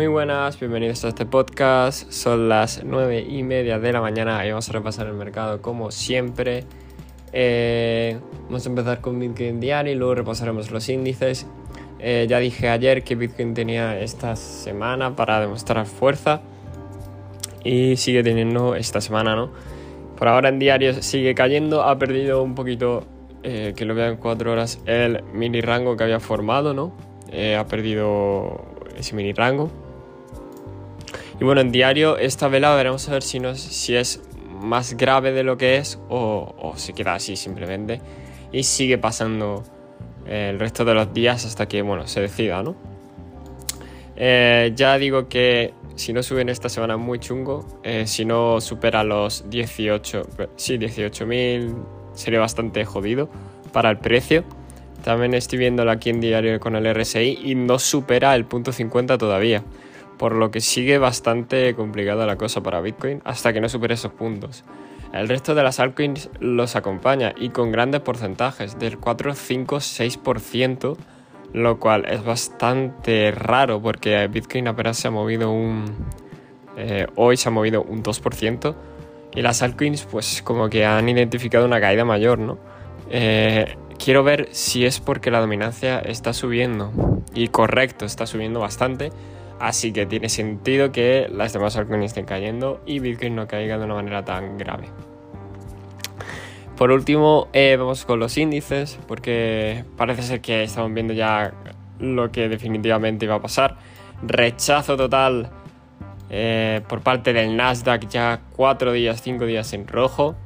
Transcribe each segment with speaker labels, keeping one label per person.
Speaker 1: Muy buenas, bienvenidos a este podcast. Son las 9 y media de la mañana y vamos a repasar el mercado como siempre. Eh, vamos a empezar con Bitcoin diario y luego repasaremos los índices. Eh, ya dije ayer que Bitcoin tenía esta semana para demostrar fuerza y sigue teniendo esta semana, ¿no? Por ahora en diario sigue cayendo, ha perdido un poquito, eh, que lo vean en 4 horas, el mini rango que había formado, ¿no? ha perdido ese mini rango. Y bueno, en diario esta vela veremos a ver si, si es más grave de lo que es o, o se queda así simplemente y sigue pasando el resto de los días hasta que bueno se decida, ¿no? Eh, ya digo que si no suben esta semana muy chungo, eh, si no supera los 18, sí, 18.000 sería bastante jodido para el precio. También estoy viéndolo aquí en diario con el RSI y no supera el punto 50 todavía. Por lo que sigue bastante complicada la cosa para Bitcoin hasta que no supere esos puntos. El resto de las altcoins los acompaña y con grandes porcentajes, del 4, 5, 6%, lo cual es bastante raro porque Bitcoin apenas se ha movido un... Eh, hoy se ha movido un 2% y las altcoins pues como que han identificado una caída mayor, ¿no? Eh, quiero ver si es porque la dominancia está subiendo. Y correcto, está subiendo bastante. Así que tiene sentido que las demás altcoins estén cayendo y Bitcoin no caiga de una manera tan grave. Por último, eh, vamos con los índices, porque parece ser que estamos viendo ya lo que definitivamente iba a pasar. Rechazo total eh, por parte del Nasdaq, ya 4 días, 5 días en rojo,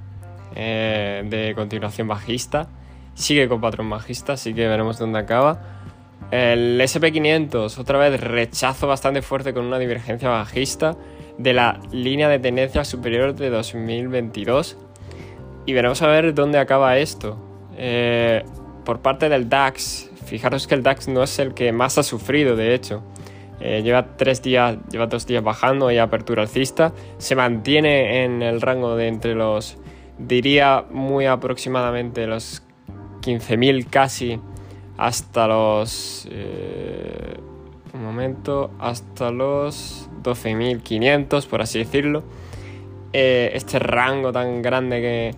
Speaker 1: eh, de continuación bajista sigue con patrón bajista, así que veremos dónde acaba. El SP500, otra vez rechazo bastante fuerte con una divergencia bajista de la línea de tendencia superior de 2022. Y veremos a ver dónde acaba esto. Eh, por parte del DAX, fijaros que el DAX no es el que más ha sufrido, de hecho. Eh, lleva tres días, lleva dos días bajando y apertura alcista. Se mantiene en el rango de entre los, diría muy aproximadamente los 15.000 casi hasta los... Eh, un momento, hasta los 12.500, por así decirlo. Eh, este rango tan grande que,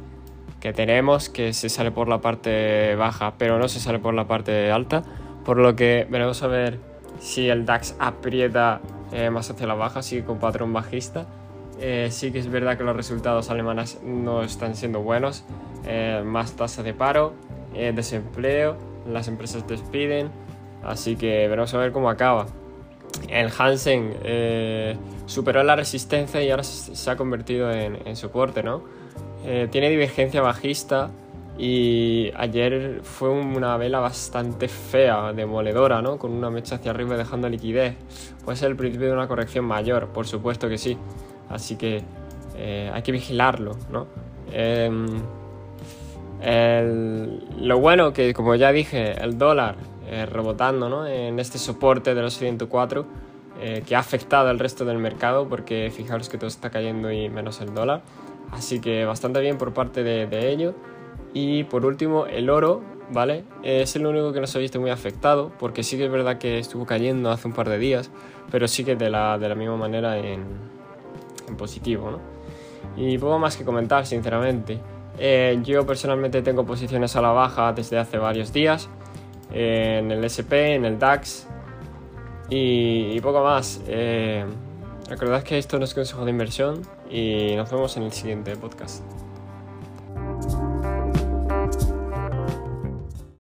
Speaker 1: que, tenemos, que se sale por la parte baja, pero no se sale por la parte alta. Por lo que veremos a ver si el DAX aprieta eh, más hacia la baja, sigue con patrón bajista. sí que es verdad que los resultados alemanes no están siendo buenos. más tasa de paro, desempleo, las empresas despiden, así que veremos a ver cómo acaba. El Hansen eh, superó la resistencia y ahora se ha convertido en, soporte, ¿no? Eh, tiene divergencia bajista y ayer fue una vela bastante fea, demoledora, ¿no? Con una mecha hacia arriba dejando liquidez. Puede ser el principio de una corrección mayor, por supuesto que sí. Así que hay que vigilarlo, ¿no? Lo bueno que, como ya dije, el dólar eh, rebotando en este soporte de los 104 eh, que ha afectado al resto del mercado porque fijaros que todo está cayendo y menos el dólar. Así que bastante bien por parte de, ello. Y por último, el oro, ¿vale? Es el único que no se ha visto muy afectado porque sí que es verdad que estuvo cayendo hace un par de días, pero sí que de la, de la misma manera en, positivo, ¿no? Y poco más que comentar, sinceramente. Eh, yo personalmente tengo posiciones a la baja desde hace varios días en el SP, en el DAX y, poco más. Eh, recordad que esto no es consejo de inversión y nos vemos en el siguiente podcast.